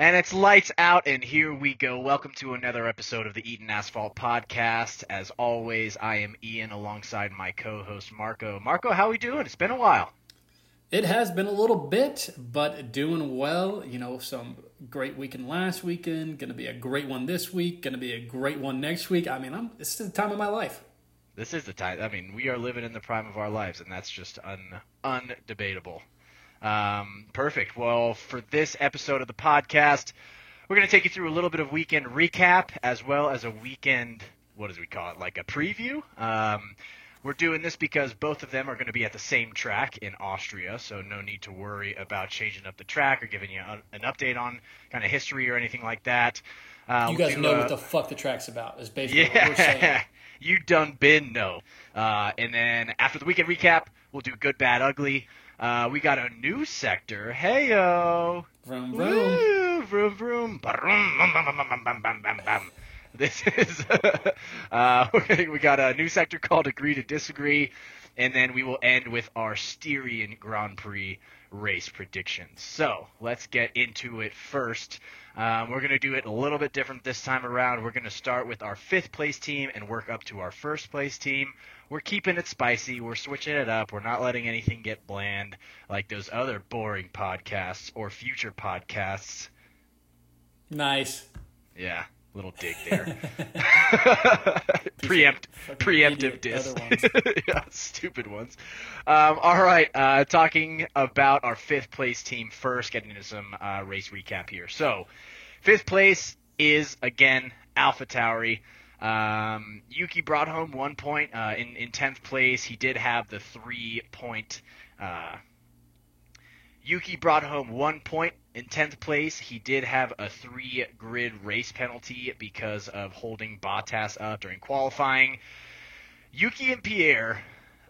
And it's lights out, and here we go. Welcome to another episode of the Eaton Asphalt Podcast. As always, I am Ian alongside my co-host Marco. Marco, how are we doing? It's been a while. It has been a little bit, but doing well. You know, some great weekend last weekend. Going to be a great one this week. Going to be a great one next week. I mean, I'm this is the time of my life. This is the time. I mean, we are living in the prime of our lives, and that's just un undebatable. Um, perfect. Well, for this episode of the podcast, we're going to take you through a little bit of weekend recap as well as a weekend, what do we call it, like a preview. Um, we're doing this because both of them are going to be at the same track in Austria, so no need to worry about changing up the track or giving you an update on kind of history or anything like that. Uh, you guys know what the fuck the track's about, is basically yeah, what we're saying. you done been know. Uh, and then after the weekend recap, we'll do good, bad, ugly. Uh, we got a new sector. Hey yo. Vroom vroom. vroom vroom. This is uh, we got a new sector called Agree to Disagree, and then we will end with our Styrian Grand Prix race predictions. So let's get into it first. Um, we're going to do it a little bit different this time around. We're going to start with our fifth place team and work up to our first place team we're keeping it spicy. We're switching it up. We're not letting anything get bland like those other boring podcasts or future podcasts. Nice. Yeah, little dig there. Preempt, preemptive diss. yeah, stupid ones. Um, all right, uh, talking about our fifth place team first, getting into some uh, race recap here. So, fifth place is again Alpha Tauri. Um, Yuki brought home one point uh, in in tenth place. He did have the three point. Uh, Yuki brought home one point in tenth place. He did have a three grid race penalty because of holding Bottas up during qualifying. Yuki and Pierre.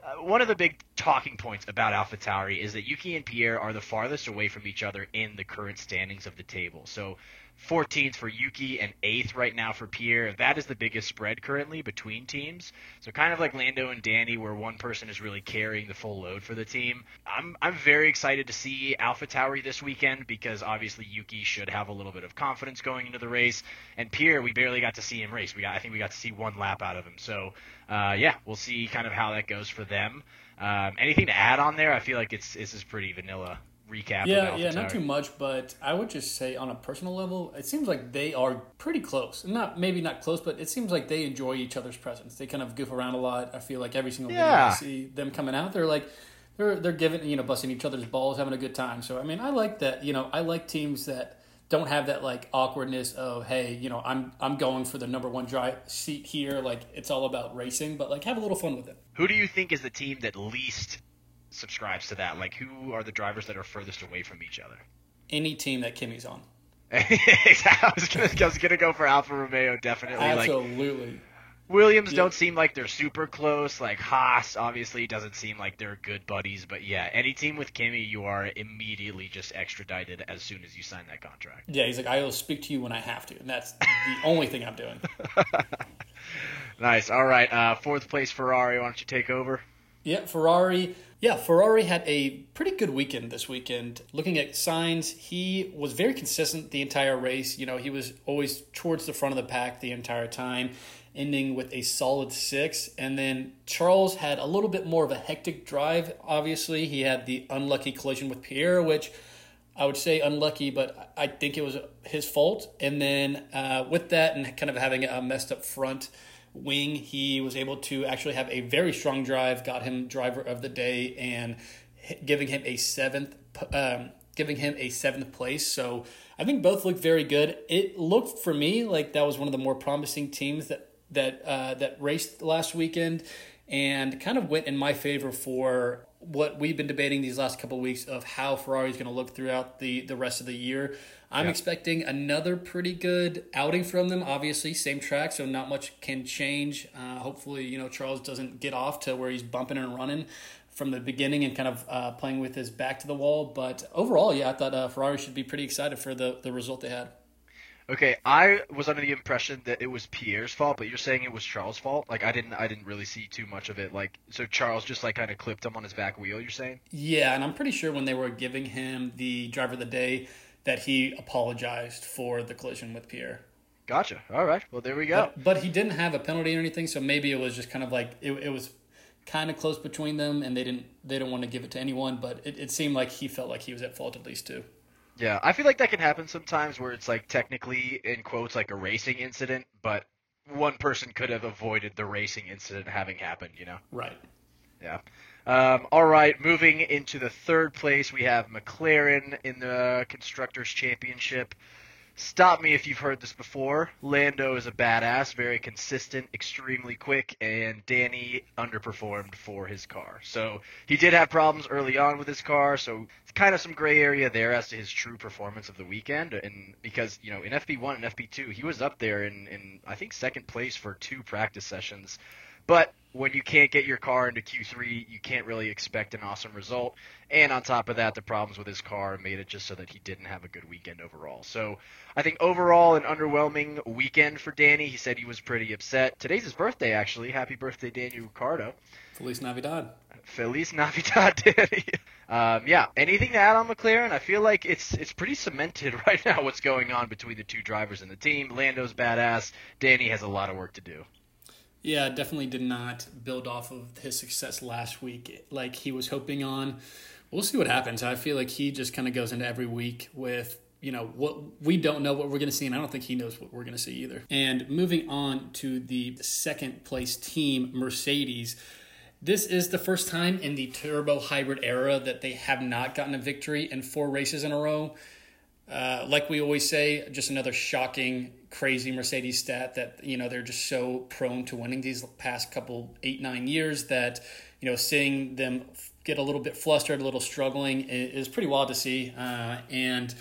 Uh, one of the big talking points about AlphaTauri is that Yuki and Pierre are the farthest away from each other in the current standings of the table. So 14th for Yuki and 8th right now for Pierre. That is the biggest spread currently between teams. So kind of like Lando and Danny where one person is really carrying the full load for the team. I'm I'm very excited to see Alpha Tauri this weekend because obviously Yuki should have a little bit of confidence going into the race and Pierre we barely got to see him race. We got I think we got to see one lap out of him. So uh, yeah, we'll see kind of how that goes for them. Um, anything to add on there? I feel like it's this is pretty vanilla recap. Yeah, yeah, not too much, but I would just say on a personal level, it seems like they are pretty close. Not maybe not close, but it seems like they enjoy each other's presence. They kind of goof around a lot. I feel like every single yeah. video I see them coming out, they're like they're they're giving you know busting each other's balls, having a good time. So I mean, I like that. You know, I like teams that don't have that like awkwardness of hey you know i'm i'm going for the number one dry seat here like it's all about racing but like have a little fun with it who do you think is the team that least subscribes to that? Like, who are the drivers that are furthest away from each other? Any team that Kimi's on. I was gonna, I was gonna go for Alfa Romeo, definitely. Absolutely. Like, Williams yeah. don't seem like they're super close. Like Haas, obviously, doesn't seem like they're good buddies. But yeah, any team with Kimi, you are immediately just extradited as soon as you sign that contract. Yeah, he's like, I will speak to you when I have to, and that's the only thing I'm doing. nice. All right. Uh, fourth place Ferrari. Why don't you take over? Yeah, Ferrari. Yeah, Ferrari had a pretty good weekend this weekend. Looking at Sainz, he was very consistent the entire race. You know, he was always towards the front of the pack the entire time, ending with a solid six. And then Charles had a little bit more of a hectic drive, obviously. He had the unlucky collision with Pierre, which I would say unlucky, but I think it was his fault. And then uh, with that and kind of having a messed up front, wing. He was able to actually have a very strong drive, got him driver of the day, and giving him a seventh, um, giving him a seventh place. So I think both looked very good. It looked for me like that was one of the more promising teams that that uh, that raced last weekend, and kind of went in my favor for what we've been debating these last couple of weeks of how Ferrari is going to look throughout the the rest of the year. I'm yeah. expecting another pretty good outing from them. Obviously, same track, so not much can change. Uh, hopefully, you know Charles doesn't get off to where he's bumping and running from the beginning and kind of uh, playing with his back to the wall. But overall, yeah, I thought uh, Ferrari should be pretty excited for the the result they had. Okay, I was under the impression that it was Pierre's fault, but you're saying it was Charles' fault. Like I didn't, I didn't really see too much of it. Like so, Charles just like kind of clipped him on his back wheel. You're saying? Yeah, and I'm pretty sure when they were giving him the driver of the day, that he apologized for the collision with Pierre. Gotcha. All right. Well, there we go. But, but he didn't have a penalty or anything, so maybe it was just kind of like it, it was kind of close between them, and they didn't they didn't want to give it to anyone. But it, it seemed like he felt like he was at fault at least too. Yeah, I feel like that can happen sometimes where it's like technically in quotes like a racing incident, but one person could have avoided the racing incident having happened. You know. Right. Yeah. Um, all right, moving into the third place, we have McLaren in the Constructors' Championship. Stop me if you've heard this before. Lando is a badass, very consistent, extremely quick, and Danny underperformed for his car. So he did have problems early on with his car, so it's kind of some gray area there as to his true performance of the weekend. And because, you know, in FP1 and FP2, he was up there in, in I think, second place for two practice sessions. But when you can't get your car into Q3, you can't really expect an awesome result. And on top of that, the problems with his car made it just so that he didn't have a good weekend overall. So I think overall, an underwhelming weekend for Danny. He said he was pretty upset. Today's his birthday, actually. Happy birthday, Daniel Ricciardo. Feliz Navidad. Feliz Navidad, Danny. Um, yeah, anything to add on McLaren? I feel like it's it's pretty cemented right now what's going on between the two drivers and the team. Lando's badass. Danny has a lot of work to do. Yeah, definitely did not build off of his success last week like he was hoping on. We'll see what happens. I feel like he just kind of goes into every week with you know what we don't know what we're going to see and i don't think he knows what we're going to see either and moving on to the second place team mercedes this is the first time in the turbo hybrid era that they have not gotten a victory in four races in a row uh, like we always say, just another shocking, crazy Mercedes stat that you know they're just so prone to winning these past couple eight nine years that you know seeing them get a little bit flustered, a little struggling is pretty wild to see. Uh, and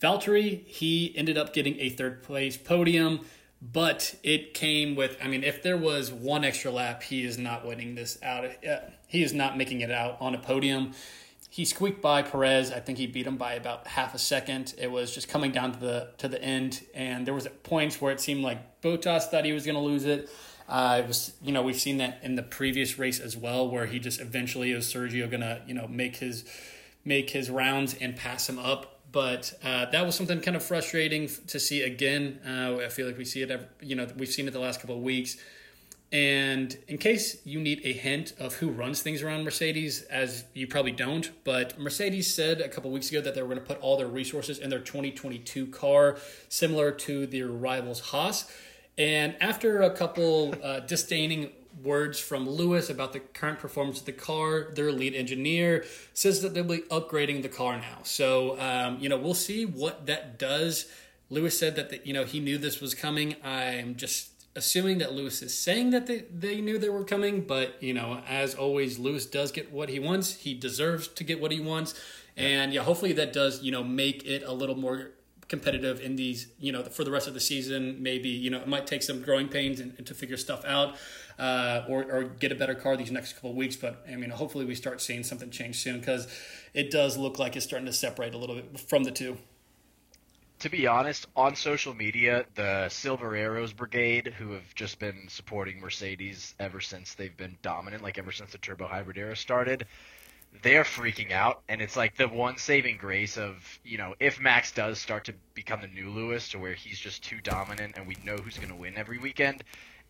Valtteri, he ended up getting a third place podium, but it came with. I mean, if there was one extra lap, he is not winning this out. Uh, he is not making it out on a podium he squeaked by Perez. I think he beat him by about half a second. It was just coming down to the to the end, and there was points where it seemed like Bottas thought he was going to lose it. Uh, it was, you know, we've seen that in the previous race as well, where he just eventually is Sergio going to, you know, make his make his rounds and pass him up. But uh, that was something kind of frustrating to see again. Uh, I feel like we see it, every, you know, we've seen it the last couple of weeks. And in case you need a hint of who runs things around Mercedes, as you probably don't, but Mercedes said a couple weeks ago that they were going to put all their resources in their 2022 car, similar to their rivals Haas. And after a couple uh, disdaining words from Lewis about the current performance of the car, their lead engineer says that they'll be upgrading the car now. So, um, you know, we'll see what that does. Lewis said that the, you know he knew this was coming. I'm just assuming that Lewis is saying that they, they knew they were coming, but you know, as always, Lewis does get what he wants. He deserves to get what he wants, and yeah, hopefully that does you know make it a little more competitive in these you know for the rest of the season. Maybe you know it might take some growing pains and, and to figure stuff out. Uh, or, or get a better car these next couple of weeks, but I mean, hopefully we start seeing something change soon because it does look like it's starting to separate a little bit from the two to be honest, on social media, the Silver Arrows Brigade, who have just been supporting Mercedes ever since they've been dominant, like ever since the turbo hybrid era started, they're freaking out. And it's like the one saving grace of, you know, if Max does start to become the new Lewis to where he's just too dominant and we know who's going to win every weekend,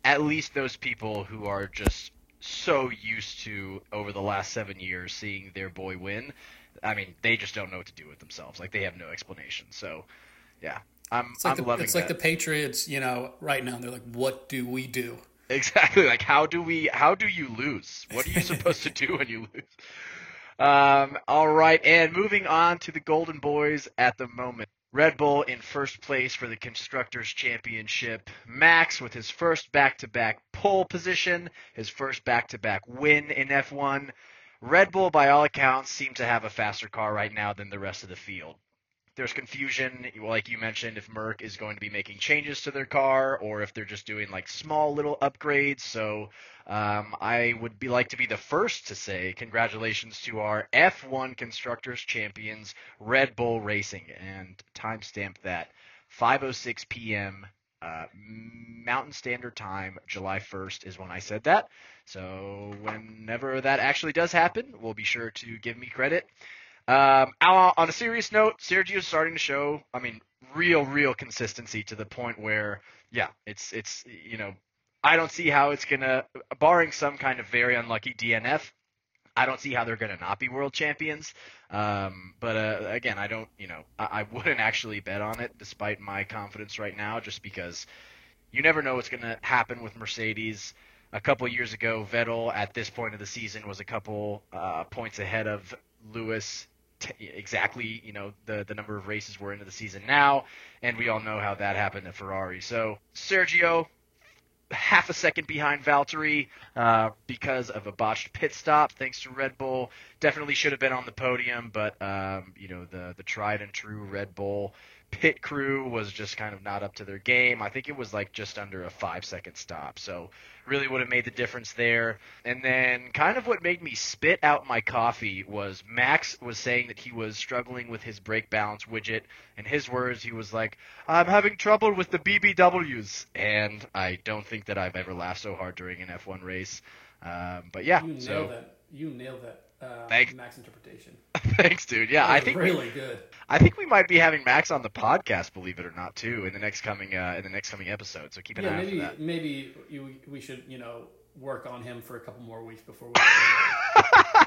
at least those people who are just so used to, over the last seven years, seeing their boy win. I mean, they just don't know what to do with themselves. Like they have no explanation. So yeah, I'm. It's like I'm the. It's like the Patriots, you know, right now. They're like, what do we do? Exactly. Like, how do we? How do you lose? What are you supposed to do when you lose? Um, all right, and moving on to the Golden Boys at the moment. Red Bull in first place for the Constructors' Championship. Max with his first back to back pole position, his first back to back win in F1. Red Bull, by all accounts, seem to have a faster car right now than the rest of the field there's confusion, like you mentioned, if Merc is going to be making changes to their car or if they're just doing like small little upgrades. So um, I would be like to be the first to say congratulations to our F1 Constructors Champions, Red Bull Racing, and timestamp that 5:06 p.m. Uh, Mountain Standard Time, July 1st is when I said that. So whenever that actually does happen, we'll be sure to give me credit. Um, on a serious note, Sergio is starting to show, I mean, real, real consistency to the point where, yeah, it's it's you know, I don't see how it's gonna, barring some kind of very unlucky DNF, I don't see how they're going to not be world champions. Um, but uh, again, I don't, you know, I, I, wouldn't actually bet on it despite my confidence right now, just because you never know what's going to happen with Mercedes. A couple years ago, Vettel at this point of the season was a couple uh, points ahead of Lewis. T- exactly, you know, the the number of races we're into the season now, and we all know how that happened at Ferrari. So Sergio, half a second behind Valtteri uh, because of a botched pit stop, thanks to Red Bull. Definitely should have been on the podium, but um, you know the the tried and true Red Bull pit crew was just kind of not up to their game. I think it was like just under a five second stop. So really would have made the difference there. And then kind of what made me spit out my coffee was Max was saying that he was struggling with his brake balance widget. In his words, he was like, I'm having trouble with the BBWs. And I don't think that I've ever laughed so hard during an F1 race. Um, but yeah, you nailed so. that. You nailed that uh, Thanks. Max interpretation. Thanks, dude. Yeah, I think really we, good. I think we might be having Max on the podcast, believe it or not, too, in the next coming uh, in the next coming episode. So keep an yeah, eye maybe, out for that. Maybe you, we should, you know, work on him for a couple more weeks before we.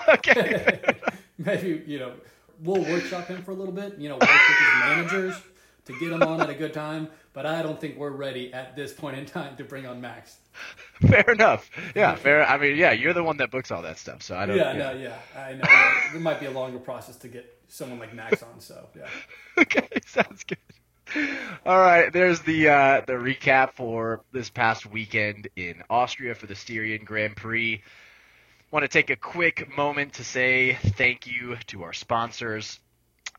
okay. maybe you know we'll workshop him for a little bit. You know, work with his managers to get him on at a good time. But I don't think we're ready at this point in time to bring on Max. Fair enough. Yeah, fair. I mean, yeah, you're the one that books all that stuff, so I don't. Yeah, no, yeah, I know. It might be a longer process to get someone like Max on. So yeah. okay, sounds good. All right, there's the uh, the recap for this past weekend in Austria for the Styrian Grand Prix. Want to take a quick moment to say thank you to our sponsors.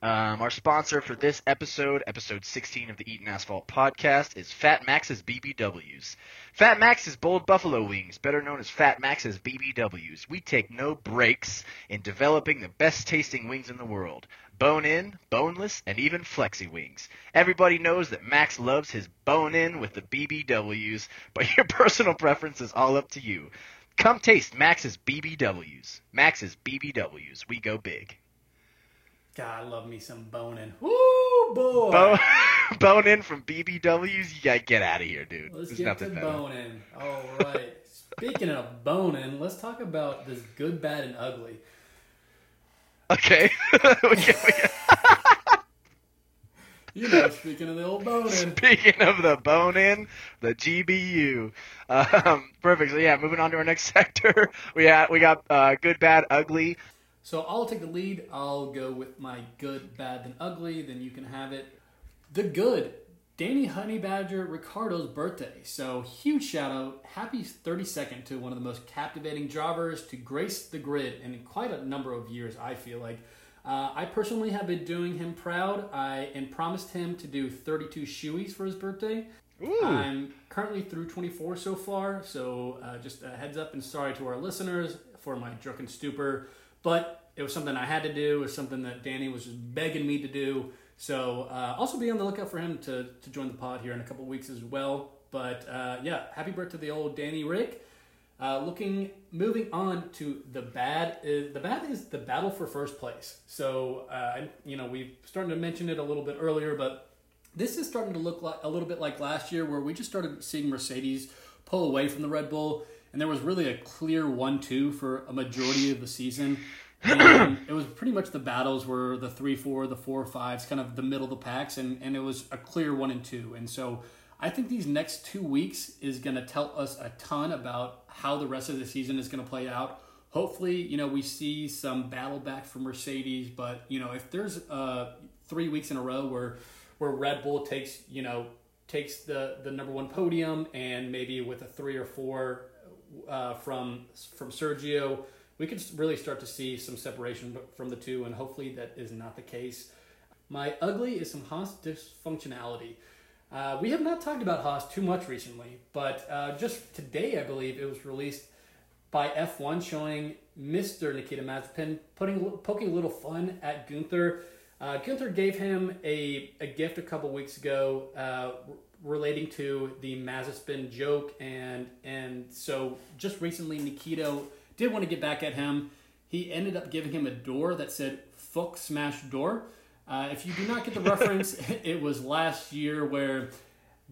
Um, our sponsor for this episode, episode 16 of the Eaton Asphalt podcast, is Fat Max's BBWs. Fat Max's Bold Buffalo Wings, better known as Fat Max's BBWs. We take no breaks in developing the best tasting wings in the world. Bone in, boneless, and even flexi wings. Everybody knows that Max loves his bone in with the BBWs, but your personal preference is all up to you. Come taste Max's BBWs. Max's BBWs. We go big. God, I love me some boning. Woo, boy. Bone, bone in from BBWs. You gotta get out of here, dude. Let's There's get nothing to better. boning. All right. Speaking of boning, let's talk about this good, bad, and ugly. Okay. We can- we can- You know, speaking of the old boning. Speaking of the bone in, the GBU. Um, perfect. So yeah, moving on to our next sector. We got we got uh, good, bad, ugly. So I'll take the lead. I'll go with my good, bad, then ugly. Then you can have it. The good, Danny Honey Badger Ricciardo's birthday. So huge shout out, happy 32nd to one of the most captivating drivers to grace the grid in quite a number of years. I feel like. Uh, I personally have been doing him proud. I and promised him to do 32 shoeies for his birthday. Ooh. I'm currently through 24 so far, so uh, just a heads up and sorry to our listeners for my drunken stupor. But it was something I had to do. It was something that Danny was just begging me to do. So uh, also be on the lookout for him to, to join the pod here in a couple weeks as well. But uh, yeah, happy birthday to the old Danny Rick. Uh, looking, moving on to the bad. Is, the bad is the battle for first place. So uh, you know we started to mention it a little bit earlier, but this is starting to look like a little bit like last year, where we just started seeing Mercedes pull away from the Red Bull, and there was really a clear one-two for a majority of the season. And it was pretty much the battles were the three, four, the four, fives, kind of the middle of the packs, and, and it was a clear one and two. And so I think these next two weeks is going to tell us a ton about how the rest of the season is going to play out. Hopefully, you know, we see some battle back from Mercedes, but you know, if there's uh, three weeks in a row where where Red Bull takes, you know, takes the the number one podium and maybe with a three or four uh, from from Sergio, we could really start to see some separation from the two, and hopefully that is not the case. My ugly is some Haas dysfunctionality. Uh, we have not talked about Haas too much recently, but uh, just today, I believe it was released by F1 showing Mr. Nikita Mazepin putting poking a little fun at Gunther. Uh, Gunther gave him a, a gift a couple weeks ago uh, relating to the Mazepin joke, and and so just recently Nikita did want to get back at him. He ended up giving him a door that said "fuck Smash Door. Uh, if you do not get the reference, it was last year where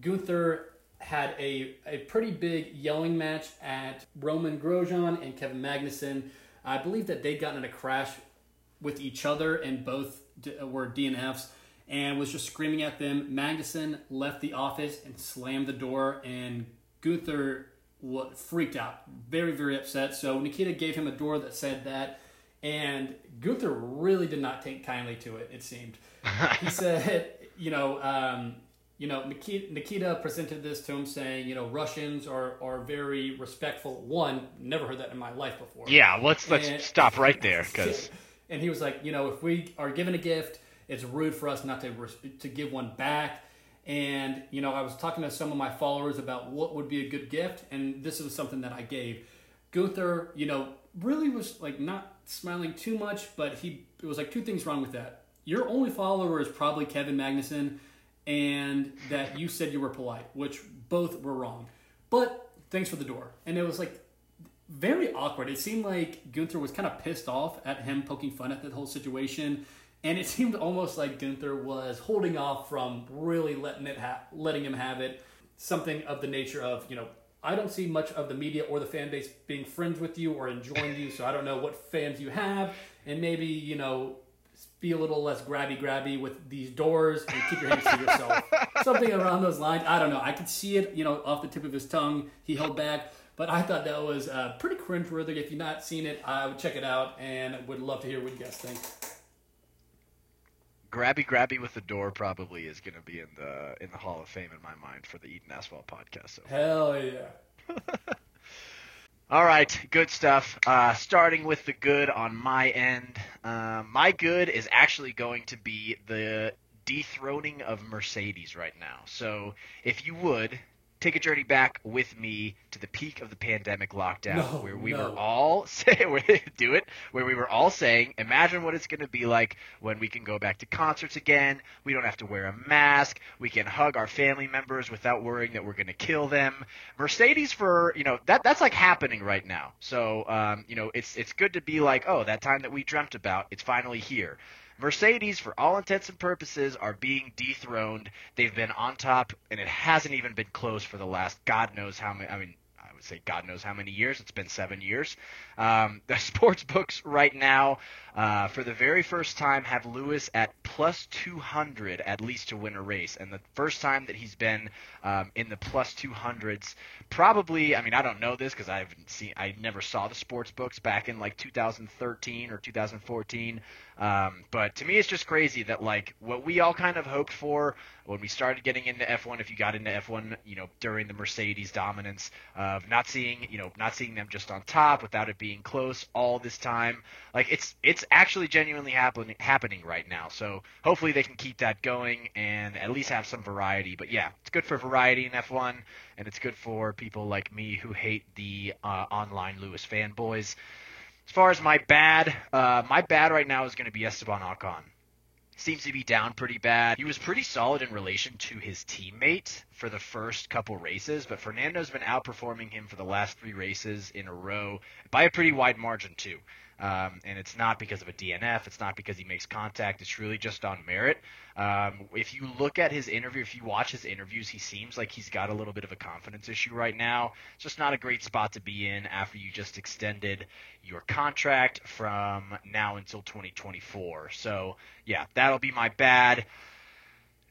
Gunther had a, a pretty big yelling match at Romain Grosjean and Kevin Magnussen. I believe that they'd gotten in a crash with each other and both were DNFs and was just screaming at them. Magnussen left the office and slammed the door, and Gunther what freaked out, very very upset. So Nikita gave him a door that said that, and Gunther really did not take kindly to it. It seemed he said, you know. Um, you know, Nikita, Nikita presented this to him saying, you know, Russians are, are very respectful. One, never heard that in my life before. Yeah, let's let's and, stop right there because. And he was like, you know, if we are given a gift, it's rude for us not to to give one back. And you know, I was talking to some of my followers about what would be a good gift, and this was something that I gave. Gunther, you know, really was like not smiling too much, but he it was like two things wrong with that. Your only follower is probably Kevin Magnussen, and that you said you were polite, which both were wrong. But thanks for the door. And it was like very awkward. It seemed like Gunther was kind of pissed off at him poking fun at the whole situation and it seemed almost like Gunther was holding off from really letting it ha- letting him have it. Something of the nature of you know I don't see much of the media or the fan base being friends with you or enjoying you, so I don't know what fans you have, and maybe you know be a little less grabby grabby with these doors and keep your hands to yourself. Something around those lines. I don't know. I could see it, you know, off the tip of his tongue. He held back. But I thought that was uh, pretty cringeworthy. If you've not seen it, I would check it out and would love to hear what you guys think. Grabby Grabby with the door probably is going to be in the in the Hall of Fame in my mind for the Eaton Asphalt podcast. So. Hell yeah. All right, good stuff. Uh, starting with the good on my end, uh, my good is actually going to be the dethroning of Mercedes right now. So, if you would take a journey back with me to the peak of the pandemic lockdown, no, where we no. were all saying, do it, where we were all saying, imagine what it's going to be like when we can go back to concerts again. We don't have to wear a mask. We can hug our family members without worrying that we're going to kill them. Mercedes for you know that that's like happening right now. So um, you know it's it's good to be like, oh, that time that we dreamt about, it's finally here. Mercedes, for all intents and purposes, are being dethroned. They've been on top, and it hasn't even been close for the last God knows how many. I mean, I would say God knows how many years. It's been seven years. Um, the sports books right now, uh, for the very first time, have Lewis at plus 200 at least to win a race, and the first time that he's been um, in the plus 200s, probably. I mean, I don't know this because I haven't seen. I never saw the sports books back in like 2013 or 2014. Um, but to me, it's just crazy that like what we all kind of hoped for when we started getting into F1. If you got into F1, you know, during the Mercedes dominance of not seeing, you know, not seeing them just on top without it being close all this time, like it's it's actually genuinely happening happening right now. So hopefully they can keep that going and at least have some variety. But yeah, it's good for variety in F1, and it's good for people like me who hate the uh, online Lewis fanboys. As far as my bad, uh, my bad right now is going to be Esteban Ocon. Seems to be down pretty bad. He was pretty solid in relation to his teammate for the first couple races, but Fernando's been outperforming him for the last three races in a row by a pretty wide margin too. Um, and it's not because of a DNF. It's not because he makes contact. It's really just on merit. Um, if you look at his interview, if you watch his interviews, he seems like he's got a little bit of a confidence issue right now. It's just not a great spot to be in after you just extended your contract from now until 2024. So, yeah, that'll be my bad.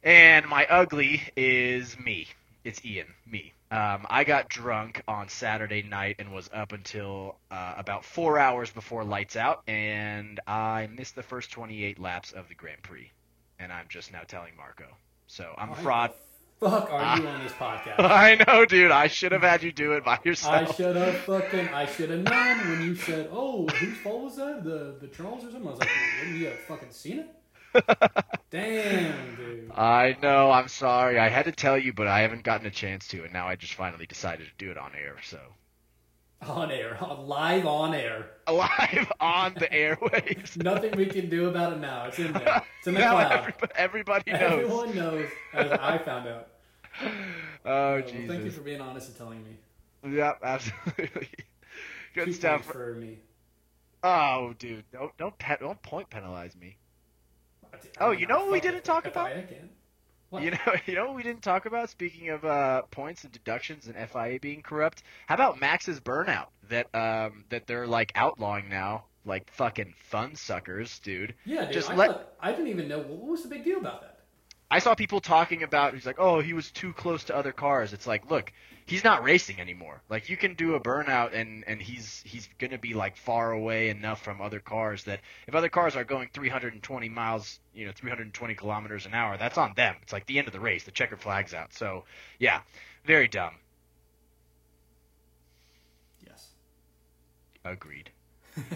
And my ugly is me. It's Ian, me. Um, I got drunk on Saturday night and was up until uh, about four hours before lights out, and I missed the first 28 laps of the Grand Prix, and I'm just now telling Marco. So I'm a fraud. Fuck, are you on this podcast? I know, dude. I should have had you do it by yourself. I should have fucking. I should have known when you said, "Oh, whose fault was that? The the Charles or something?" I was like, "Wouldn't you have fucking seen it?" Damn, dude. I know. I'm sorry. I had to tell you, but I haven't gotten a chance to, and now I just finally decided to do it on air. So. On air, live on air, live on the airwaves. Nothing we can do about it now. It's in there. It's in the cloud. Everybody, everybody knows. Everyone knows, as I found out. Oh, uh, Jesus. Well, thank you for being honest and telling me. Yep, absolutely. Good Two stuff for me. Oh, dude, don't don't don't point penalize me. Oh, you know what we didn't talk about? You know, you know what we didn't talk about. Speaking of uh, points and deductions and FIA being corrupt, how about Max's burnout that um, that they're like outlawing now, like fucking fun suckers, dude. Yeah, dude, Just I, let... Thought, I didn't even know what was the big deal about that. I saw people talking about he's like, oh, he was too close to other cars. It's like, look, he's not racing anymore. Like you can do a burnout and and he's he's gonna be like far away enough from other cars that if other cars are going 320 miles, you know, 320 kilometers an hour, that's on them. It's like the end of the race. The checker flag's out. So yeah, very dumb. Yes. Agreed.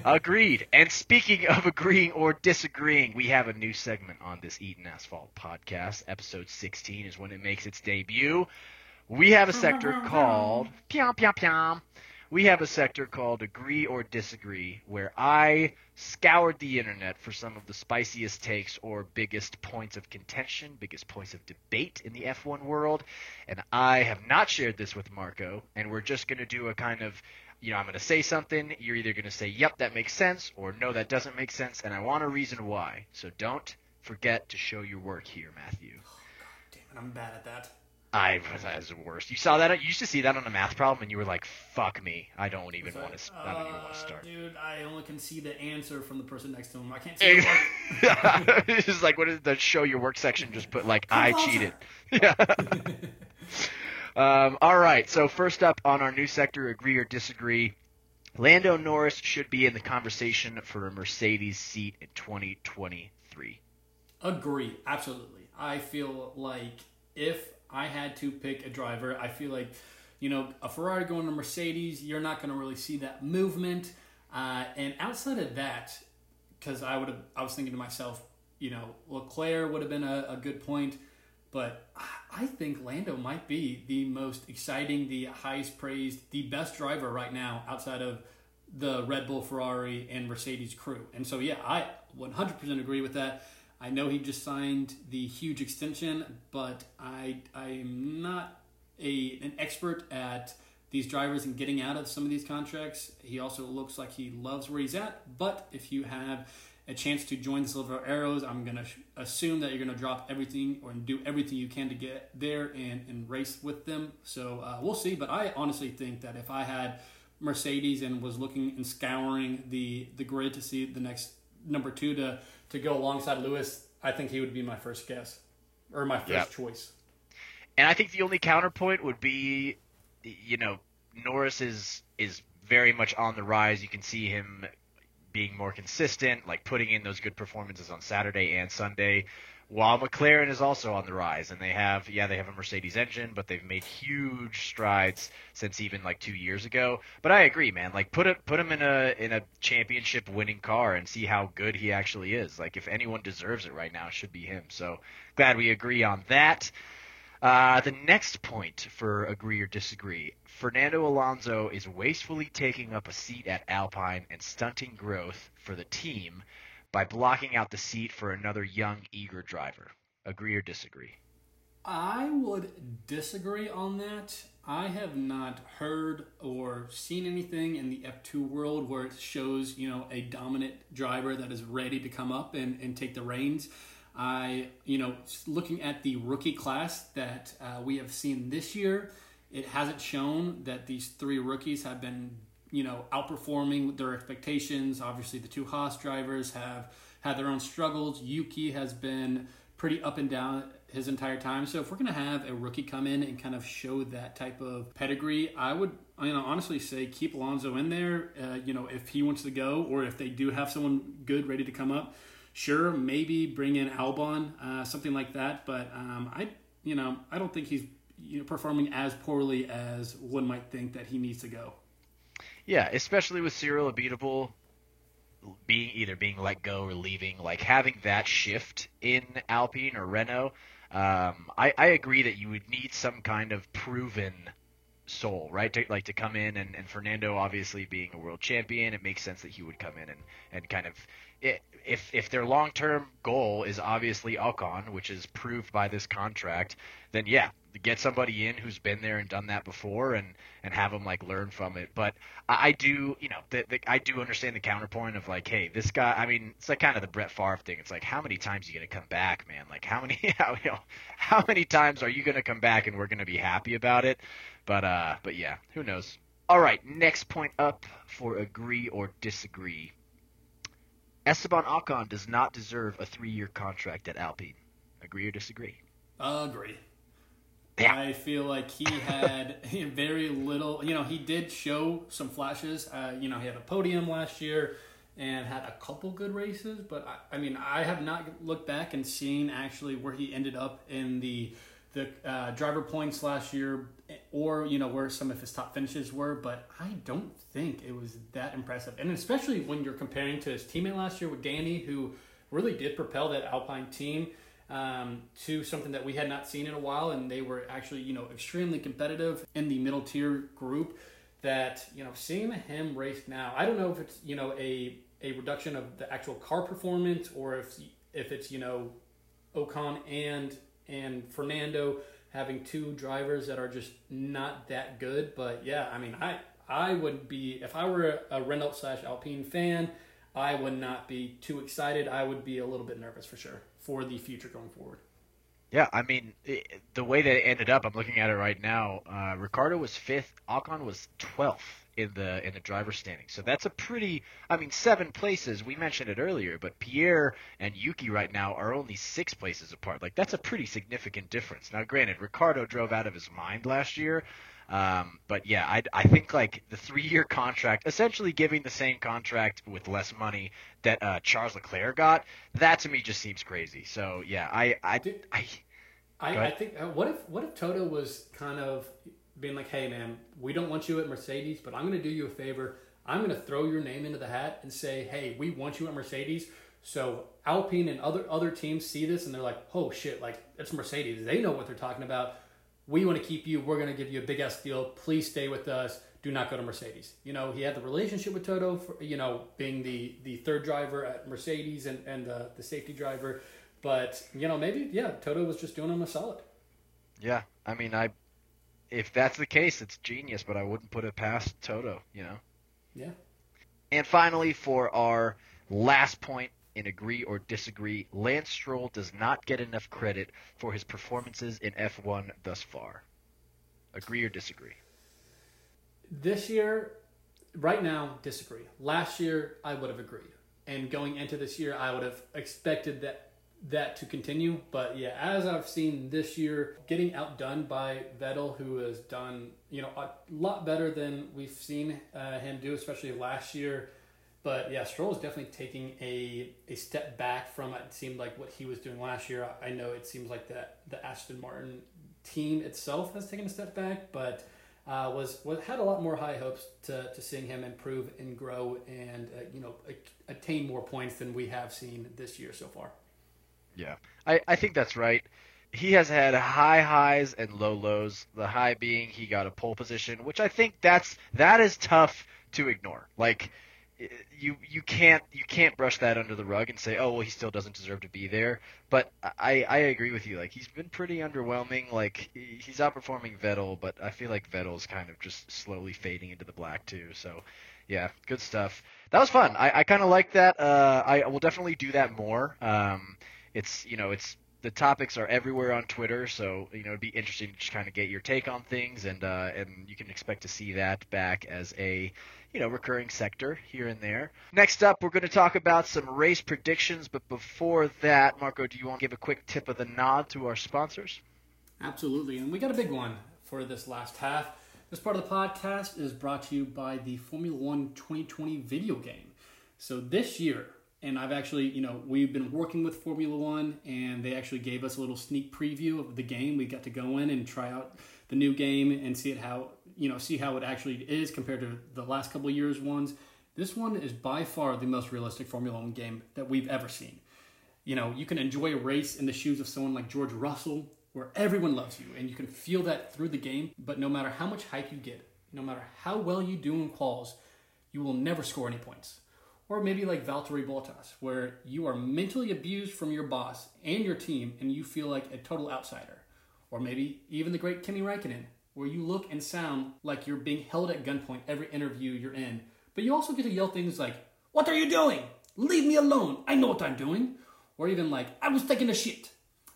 Agreed. And speaking of agreeing or disagreeing, we have a new segment on this Eaton Asphalt podcast. Episode 16 is when it makes its debut. We have a sector called Piam Piam Piam. We have a sector called Agree or Disagree, where I scoured the internet for some of the spiciest takes or biggest points of contention, biggest points of debate in the F1 world, and I have not shared this with Marco, and we're just going to do a kind of you know, I'm going to say something. You're either going to say, yep, that makes sense, or no, that doesn't make sense, and I want a reason why. So don't forget to show your work here, Matthew. Oh, God damn it, I'm bad at that. I was the worst. You saw that? You used to see that on a math problem, and you were like, "Fuck me! I don't even want to. I don't even want to uh, start." Dude, I only can see the answer from the person next to him. I can't see. the it's just like what is the show your work section? Just put like I cheated. Yeah. Um, all right. So first up on our new sector, agree or disagree. Lando Norris should be in the conversation for a Mercedes seat in 2023. Agree, absolutely. I feel like if I had to pick a driver, I feel like you know a Ferrari going to Mercedes, you're not going to really see that movement. Uh, and outside of that, because I would have, I was thinking to myself, you know, Leclerc would have been a, a good point. But I think Lando might be the most exciting, the highest praised, the best driver right now outside of the Red Bull, Ferrari, and Mercedes crew. And so, yeah, I 100% agree with that. I know he just signed the huge extension, but I I am not a an expert at these drivers and getting out of some of these contracts. He also looks like he loves where he's at. But if you have a chance to join the Silver Arrows. I'm going to sh- assume that you're going to drop everything or do everything you can to get there and, and race with them. So uh, we'll see. But I honestly think that if I had Mercedes and was looking and scouring the, the grid to see the next number two to, to go alongside Lewis, I think he would be my first guess or my first yep. choice. And I think the only counterpoint would be, you know, Norris is is very much on the rise. You can see him being more consistent, like putting in those good performances on Saturday and Sunday. While McLaren is also on the rise, and they have, yeah, they have a Mercedes engine, but they've made huge strides since even like two years ago. But I agree, man. Like put it, put him in a in a championship winning car and see how good he actually is. Like if anyone deserves it right now, it should be him. So glad we agree on that. Uh, the next point for agree or disagree Fernando Alonso is wastefully taking up a seat at Alpine and stunting growth for the team by blocking out the seat for another young, eager driver. Agree or disagree? I would disagree on that. I have not heard or seen anything in the F2 world where it shows, you know, a dominant driver that is ready to come up and, and take the reins. I, you know, looking at the rookie class that uh, we have seen this year, it hasn't shown that these three rookies have been, you know, outperforming their expectations. Obviously, the two Haas drivers have had their own struggles. Yuki has been pretty up and down his entire time. So if we're going to have a rookie come in and kind of show that type of pedigree, I would you know honestly say keep Alonso in there. Uh, you know if he wants to go or if they do have someone good ready to come up, sure maybe bring in Albon, uh, something like that. But um, I you know I don't think he's you know, performing as poorly as one might think that he needs to go. Yeah, especially with Cyril Abiteboul being either being let go or leaving, like having that shift in Alpine or Renault. Um, I, I agree that you would need some kind of proven soul, right? To, like to come in and, and Fernando obviously being a world champion, it makes sense that he would come in and, and kind of it, if if their long term goal is obviously Ocon, which is proved by this contract, then yeah, get somebody in who's been there and done that before, and and have them like learn from it. But I, I do, you know, the, the, I do understand the counterpoint of like, hey, this guy. I mean, it's like kind of the Brett Favre thing. It's like, how many times are you gonna come back, man? Like, how many, how, you know, how many times are you gonna come back and we're gonna be happy about it? But uh, but yeah, who knows? All right, next point up for agree or disagree. Esteban Ocon does not deserve a three-year contract at Alpine. Agree or disagree? Agree. Yeah. I feel like he had very little. You know, he did show some flashes. Uh, you know, he had a podium last year and had a couple good races, but I, I, mean, I have not looked back and seen actually where he ended up in the the uh, driver points last year, or you know where some of his top finishes were. But I don't think it was that impressive, and especially when you're comparing to his teammate last year with Danny, who really did propel that Alpine team um, to something that we had not seen in a while, and they were actually you know extremely competitive in the middle tier group. That you know, seeing him race now, I don't know if it's you know a a reduction of the actual car performance or if if it's you know Ocon and and Fernando having two drivers that are just not that good. But yeah, I mean, I I would be if I were a Renault slash Alpine fan, I would not be too excited. I would be a little bit nervous for sure for the future going forward. Yeah, I mean, the way that it ended up, I'm looking at it right now. Uh, Ricciardo was fifth, Ocon was twelfth in the in the driver standing. So that's a pretty. I mean, seven places. We mentioned it earlier, but Pierre and Yuki right now are only six places apart. Like that's a pretty significant difference. Now, granted, Ricciardo drove out of his mind last year. Um, but yeah, I, I think like the three-year contract, essentially giving the same contract with less money that uh, Charles Leclerc got, that to me just seems crazy. So yeah, I I I, I, I think uh, what if what if Toto was kind of being like, hey, man, we don't want you at Mercedes, but I'm going to do you a favor. I'm going to throw your name into the hat and say, hey, we want you at Mercedes. So Alpine and other other teams see this and they're like, oh shit, like it's Mercedes. They know what they're talking about. We want to keep you. We're going to give you a big ass deal. Please stay with us. Do not go to Mercedes. You know, he had the relationship with Toto, for, you know, being the the third driver at Mercedes and and the, the safety driver. But you know, maybe yeah, Toto was just doing him a solid. Yeah, I mean, I if that's the case, it's genius, but I wouldn't put it past Toto, you know? Yeah. And finally, for our last point in agree or disagree, Lance Stroll does not get enough credit for his performances in F1 thus far. Agree or disagree? This year, right now, disagree. Last year, I would have agreed. And going into this year, I would have expected that that to continue. But yeah, as I've seen this year, getting outdone by Vettel, who has done you know a lot better than we've seen uh, him do, especially last year. But yeah, Stroll is definitely taking a, a step back from it seemed like what he was doing last year. I know it seems like that the Aston Martin team itself has taken a step back, but uh, was, was had a lot more high hopes to, to seeing him improve and grow and uh, you know attain more points than we have seen this year so far. Yeah, I, I think that's right. He has had high highs and low lows. The high being he got a pole position, which I think that's that is tough to ignore. Like you you can't you can't brush that under the rug and say oh well he still doesn't deserve to be there. But i i agree with you. Like he's been pretty underwhelming. Like he's outperforming vettel but i feel like vettel's kind of just slowly fading into the black too. So yeah good stuff. That was fun. I i kind of like that. Uh i will definitely do that more. Um it's you know it's the topics are everywhere on Twitter, so you know it'd be interesting to just kind of get your take on things, and uh, and you can expect to see that back as a you know recurring sector here and there. Next up, we're going to talk about some race predictions, but before that, Marco, do you want to give a quick tip of the nod to our sponsors? Absolutely, and we got a big one for this last half. This part of the podcast is brought to you by the Formula One 2020 video game. So this year, and I've actually, you know, we've been working with Formula One, and they actually gave us a little sneak preview of the game. We got to go in and try out the new game and see it how, you know, see how it actually is compared to the last couple of years' ones. This one is by far the most realistic Formula One game that we've ever seen. You know, you can enjoy a race in the shoes of someone like George Russell, where everyone loves you, and you can feel that through the game. But no matter how much hype you get, no matter how well you do in quals, you will never score any points or maybe like Valtteri Bottas, where you are mentally abused from your boss and your team and you feel like a total outsider. or maybe even the great Kimi Räikkönen, where you look and sound like you're being held at gunpoint every interview you're in. But you also get to yell things like, What are you doing? Leave me alone. I know what I'm doing. Or even like, I was taking a shit.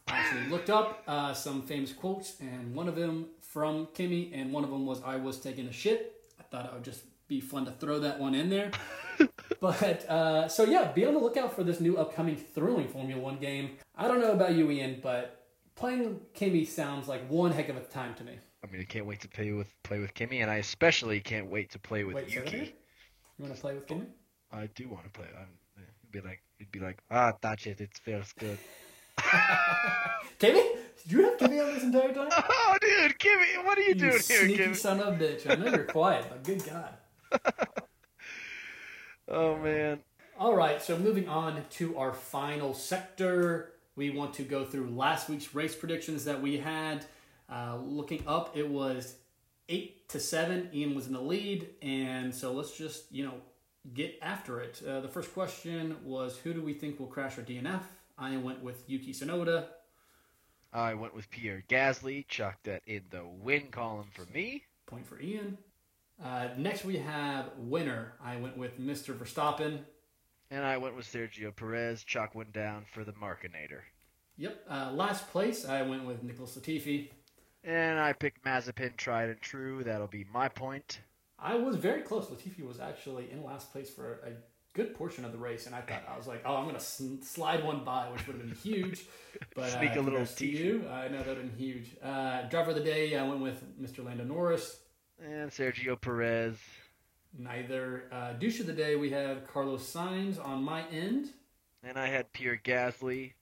I actually looked up uh, some famous quotes, and one of them from Kimi, and one of them was, I was taking a shit. I thought I would just be fun to throw that one in there. but uh, so yeah, be on the lookout for this new upcoming thrilling Formula One game. I don't know about you, Ian, but playing Kimi sounds like one heck of a time to me. I mean, I can't wait to play with play with Kimi, and I especially can't wait to play with Wait, Yuki. You want to play with Kimi? I do want to play. I'm, it'd be like it'd be like ah, touch it. It feels good. Kimmy? Did you have Kimi on this entire time? Oh, dude, Kimmy, what are you, You doing here, sneaky son of a bitch. I know you're quiet, but good God. Oh man. All right, so moving on to our final sector, we want to go through last week's race predictions that we had. Uh, looking up, it was eight to seven. Ian was in the lead, and so let's just you know get after it. Uh, the first question was, who do we think will crash our DNF? I went with Yuki Tsunoda. I went with Pierre Gasly. Chucked that in the win column for me. Point for Ian. Uh, next, we have winner. I went with Mr. Verstappen. And I went with Sergio Perez. Chuck went down for the Markinator. Yep. Uh, last place, I went with Nicholas Latifi. And I picked Mazepin, tried and true. That'll be my point. I was very close. Latifi was actually in last place for a good portion of the race, and I thought I was like, "Oh, I'm going to sn- slide one by, which would have been huge." But Sneak uh, a little to you. I know that would have been huge. Uh, driver of the day, I went with Mr. Lando Norris. And Sergio Perez. Neither uh, douche of the day. We have Carlos Sainz on my end. And I had Pierre Gasly.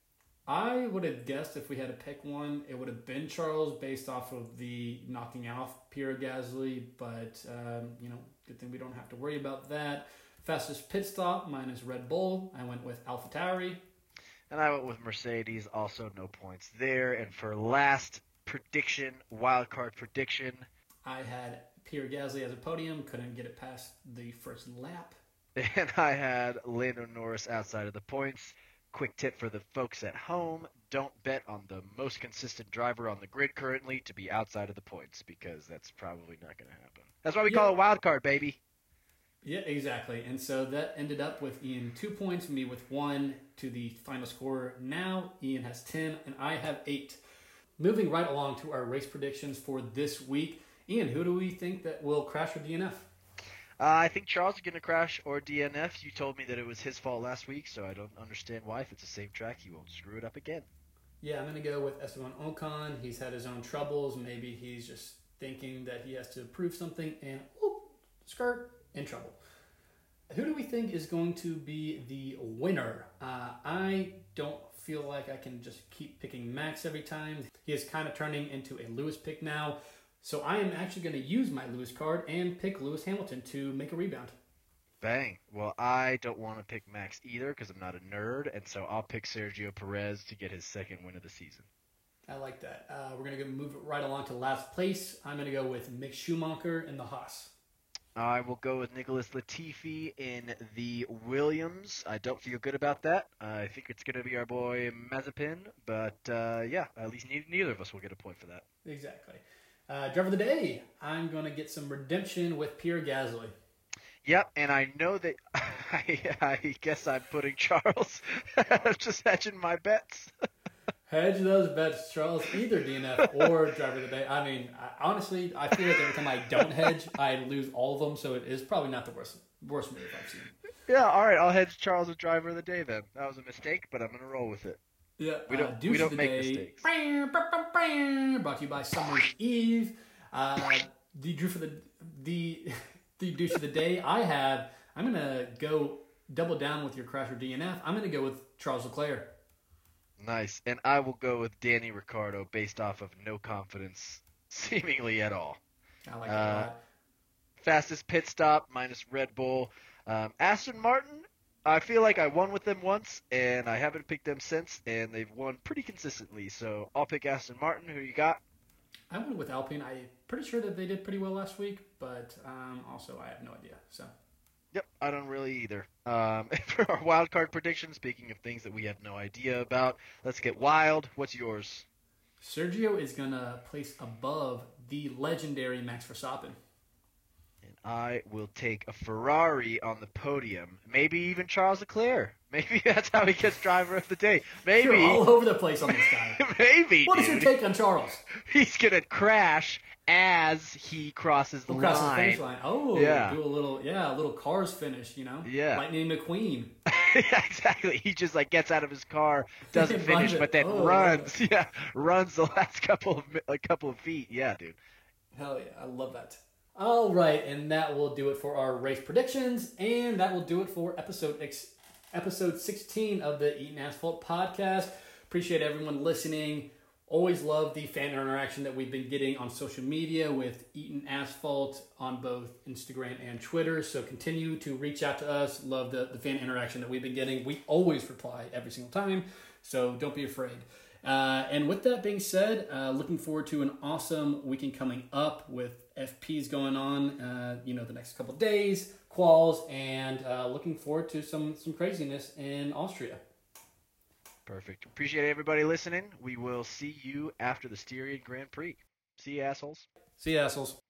I would have guessed if we had to pick one, it would have been Charles based off of the knocking off Pierre Gasly. But um, you know, good thing we don't have to worry about that. Fastest pit stop, mine is Red Bull. I went with AlphaTauri. And I went with Mercedes. Also, no points there. And for last prediction, wild card prediction, I had Pierre Gasly as a podium, couldn't get it past the first lap. and I had Lando Norris outside of the points. Quick tip for the folks at home don't bet on the most consistent driver on the grid currently to be outside of the points because that's probably not going to happen. That's why we call Yeah. it wild card, baby. Yeah, exactly. And so that ended up with Ian two points, me with one to the final score. Now Ian has 10 and I have eight. Moving right along to our race predictions for this week. Ian, who do we think that will crash with DNF? Uh, I think Charles is going to crash or DNF. You told me that it was his fault last week, so I don't understand why. If it's the same track, he won't screw it up again. Yeah, I'm going to go with Esteban Ocon. He's had his own troubles. Maybe he's just thinking that he has to prove something and whoop, skirt, in trouble. Who do we think is going to be the winner? Uh, I don't feel like I can just keep picking Max every time. He is kind of turning into a Lewis pick now. So I am actually going to use my Lewis card and pick Lewis Hamilton to make a rebound. Bang. Well, I don't want to pick Max either because I'm not a nerd, and so I'll pick Sergio Perez to get his second win of the season. I like that. Uh, we're going to move it right along to last place. I'm going to go with Mick Schumacher in the Haas. I will go with Nicholas Latifi in the Williams. I don't feel good about that. I think it's going to be our boy Mazepin, but uh, yeah, at least neither of us will get a point for that. Exactly. Uh, driver of the day, I'm going to get some redemption with Pierre Gasly. Yep, and I know that I, I guess I'm putting Charles. I'm just hedging my bets. Hedge those bets, Charles. Either DNF or driver of the day. I mean, I, honestly, I feel like every time I don't hedge, I lose all of them. So it is probably not the worst worst move I've seen. Yeah, all right, I'll hedge Charles as driver of the day then. That was a mistake, but I'm going to roll with it. Yeah, We don't- uh, we don't of the make day. mistakes. Brought to you by Summer's Eve. Uh, the douche for the the the douche of the day. I have. I'm gonna go double down with your crasher DNF. I'm gonna go with Charles Leclerc. Nice. And I will go with Danny Ricciardo based off of no confidence seemingly at all. I like that Uh, lot. Fastest pit stop minus Red Bull. Um, Aston Martin, I feel like I won with them once, and I haven't picked them since, and they've won pretty consistently. So I'll pick Aston Martin. Who you got? I went with Alpine. I'm pretty sure that they did pretty well last week, but um, also I have no idea. So Yep, I don't really either. Um, for our wild card prediction, speaking of things that we have no idea about, let's get wild. What's yours? Sergio is going to place above the legendary Max Verstappen. I will take a Ferrari on the podium. Maybe even Charles Leclerc. Maybe that's how he gets driver of the day. Maybe You're all over the place on this guy. maybe what is dude, your take on Charles? he's gonna crash as he crosses the Across the line. finish line. Oh, Yeah. do a little, yeah, a little cars finish, you know? Yeah. Lightning McQueen. yeah, exactly. He just like gets out of his car, doesn't finish, but then Oh, runs. Yeah, runs the last couple of a couple of feet. Yeah, dude. Hell yeah, I love that. All right, and that will do it for our race predictions, and that will do it for episode ex- episode 16 of the Eaton Asphalt podcast. Appreciate everyone listening. Always love the fan interaction that we've been getting on social media with Eaton Asphalt on both Instagram and Twitter. So continue to reach out to us. Love the, the fan interaction that we've been getting. We always reply every single time, so don't be afraid. Uh, and with that being said, uh, looking forward to an awesome weekend coming up with FPs going on. Uh, you know, the next couple days, quals, and uh, looking forward to some some craziness in Austria. Perfect. Appreciate everybody listening. We will see you after the Styrian Grand Prix. See you assholes. See you assholes.